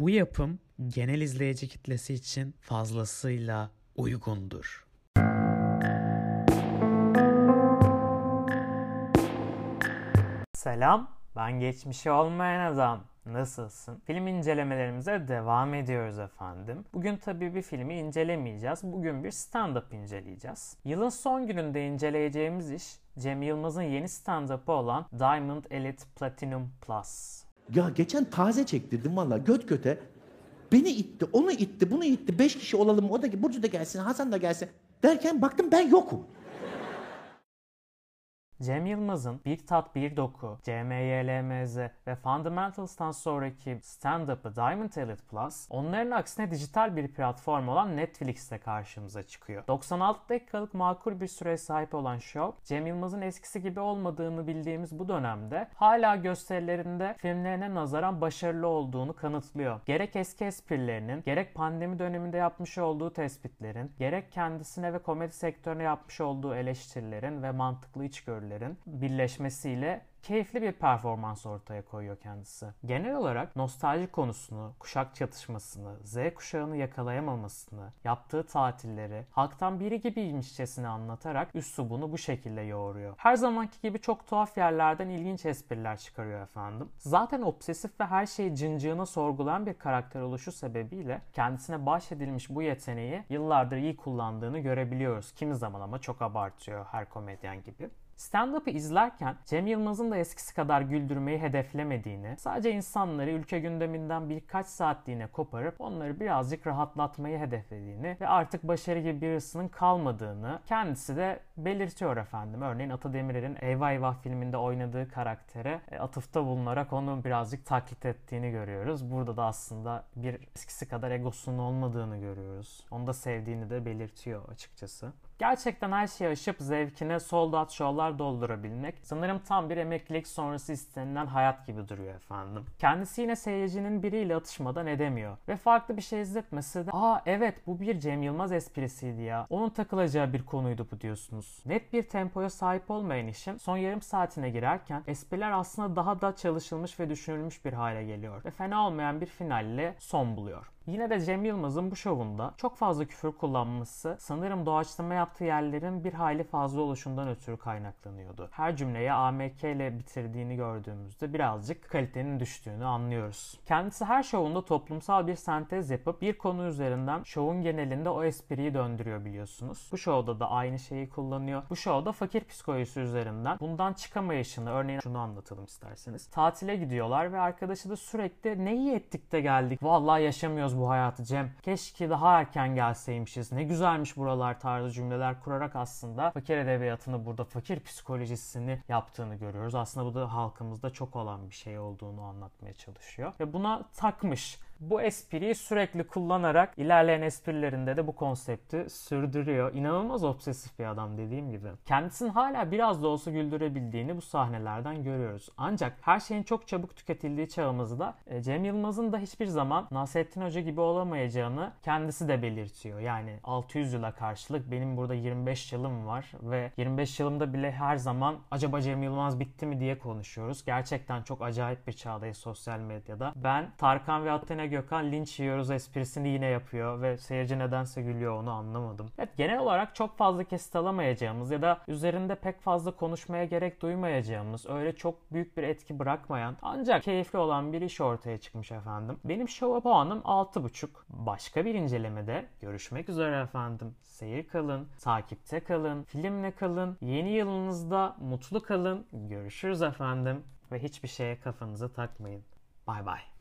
bu yapım genel izleyici kitlesi için fazlasıyla uygundur. Selam, ben geçmişi olmayan adam. Nasılsın? Film incelemelerimize devam ediyoruz efendim. Bugün tabii bir filmi incelemeyeceğiz. Bugün bir stand-up inceleyeceğiz. Yılın son gününde inceleyeceğimiz iş Cem Yılmaz'ın yeni stand-up'ı olan Diamond Elite Platinum Plus. Ya geçen taze çektirdim valla göt göte. Beni itti, onu itti, bunu itti. Beş kişi olalım, o da Burcu da gelsin, Hasan da gelsin. Derken baktım ben yokum. Cem Yılmaz'ın Bir Tat Bir Doku, CMYLMZ ve Fundamentals'tan sonraki stand-up'ı Diamond Elite Plus, onların aksine dijital bir platform olan Netflix'te karşımıza çıkıyor. 96 dakikalık makul bir süreye sahip olan show, Cem Yılmaz'ın eskisi gibi olmadığını bildiğimiz bu dönemde hala gösterilerinde filmlerine nazaran başarılı olduğunu kanıtlıyor. Gerek eski esprilerinin, gerek pandemi döneminde yapmış olduğu tespitlerin, gerek kendisine ve komedi sektörüne yapmış olduğu eleştirilerin ve mantıklı içgörülerin birleşmesiyle keyifli bir performans ortaya koyuyor kendisi. Genel olarak nostalji konusunu, kuşak çatışmasını, Z kuşağını yakalayamamasını, yaptığı tatilleri halktan biri gibiymişçesine anlatarak üslubunu bu şekilde yoğuruyor. Her zamanki gibi çok tuhaf yerlerden ilginç espriler çıkarıyor efendim. Zaten obsesif ve her şeyi cıncığına sorgulayan bir karakter oluşu sebebiyle kendisine bahşedilmiş bu yeteneği yıllardır iyi kullandığını görebiliyoruz. Kimi zaman ama çok abartıyor her komedyen gibi. Stand-up'ı izlerken Cem Yılmaz'ın da eskisi kadar güldürmeyi hedeflemediğini, sadece insanları ülke gündeminden birkaç saatliğine koparıp onları birazcık rahatlatmayı hedeflediğini ve artık başarı gibi bir hırsının kalmadığını kendisi de belirtiyor efendim. Örneğin Ata Demirer'in Eyvah Eyvah filminde oynadığı karaktere e, atıfta bulunarak onu birazcık taklit ettiğini görüyoruz. Burada da aslında bir eskisi kadar egosunun olmadığını görüyoruz. Onu da sevdiğini de belirtiyor açıkçası. Gerçekten her şeyi aşıp zevkine sold out show'lar doldurabilmek sanırım tam bir emeklilik sonrası istenilen hayat gibi duruyor efendim. Kendisi yine seyircinin biriyle atışmadan edemiyor. Ve farklı bir şey izletmesi de aa evet bu bir Cem Yılmaz esprisiydi ya. Onun takılacağı bir konuydu bu diyorsunuz. Net bir tempoya sahip olmayan işin son yarım saatine girerken espriler aslında daha da çalışılmış ve düşünülmüş bir hale geliyor. Ve fena olmayan bir finalle son buluyor. Yine de Cem Yılmaz'ın bu şovunda çok fazla küfür kullanması sanırım doğaçlama yaptığı yerlerin bir hayli fazla oluşundan ötürü kaynaklanıyordu. Her cümleyi AMK ile bitirdiğini gördüğümüzde birazcık kalitenin düştüğünü anlıyoruz. Kendisi her şovunda toplumsal bir sentez yapıp bir konu üzerinden şovun genelinde o espriyi döndürüyor biliyorsunuz. Bu şovda da aynı şeyi kullanıyor. Bu şovda fakir psikolojisi üzerinden bundan çıkamayışını örneğin şunu anlatalım isterseniz. Tatile gidiyorlar ve arkadaşı da sürekli ne iyi ettik de geldik. Vallahi yaşamıyoruz bu hayatı Cem. Keşke daha erken gelseymişiz. Ne güzelmiş buralar tarzı cümleler kurarak aslında fakir edebiyatını burada fakir psikolojisini yaptığını görüyoruz. Aslında bu da halkımızda çok olan bir şey olduğunu anlatmaya çalışıyor. Ve buna takmış bu espriyi sürekli kullanarak ilerleyen esprilerinde de bu konsepti sürdürüyor. İnanılmaz obsesif bir adam dediğim gibi. Kendisini hala biraz da olsa güldürebildiğini bu sahnelerden görüyoruz. Ancak her şeyin çok çabuk tüketildiği çağımızda e, Cem Yılmaz'ın da hiçbir zaman Nasrettin Hoca gibi olamayacağını kendisi de belirtiyor. Yani 600 yıla karşılık benim burada 25 yılım var ve 25 yılımda bile her zaman acaba Cem Yılmaz bitti mi diye konuşuyoruz. Gerçekten çok acayip bir çağdayız sosyal medyada. Ben Tarkan ve Athena Gökhan linç yiyoruz esprisini yine yapıyor ve seyirci nedense gülüyor onu anlamadım. Evet genel olarak çok fazla kesit alamayacağımız ya da üzerinde pek fazla konuşmaya gerek duymayacağımız öyle çok büyük bir etki bırakmayan ancak keyifli olan bir iş ortaya çıkmış efendim. Benim şova puanım 6.5. Başka bir incelemede görüşmek üzere efendim. Seyir kalın, takipte kalın, filmle kalın, yeni yılınızda mutlu kalın. Görüşürüz efendim ve hiçbir şeye kafanızı takmayın. Bay bay.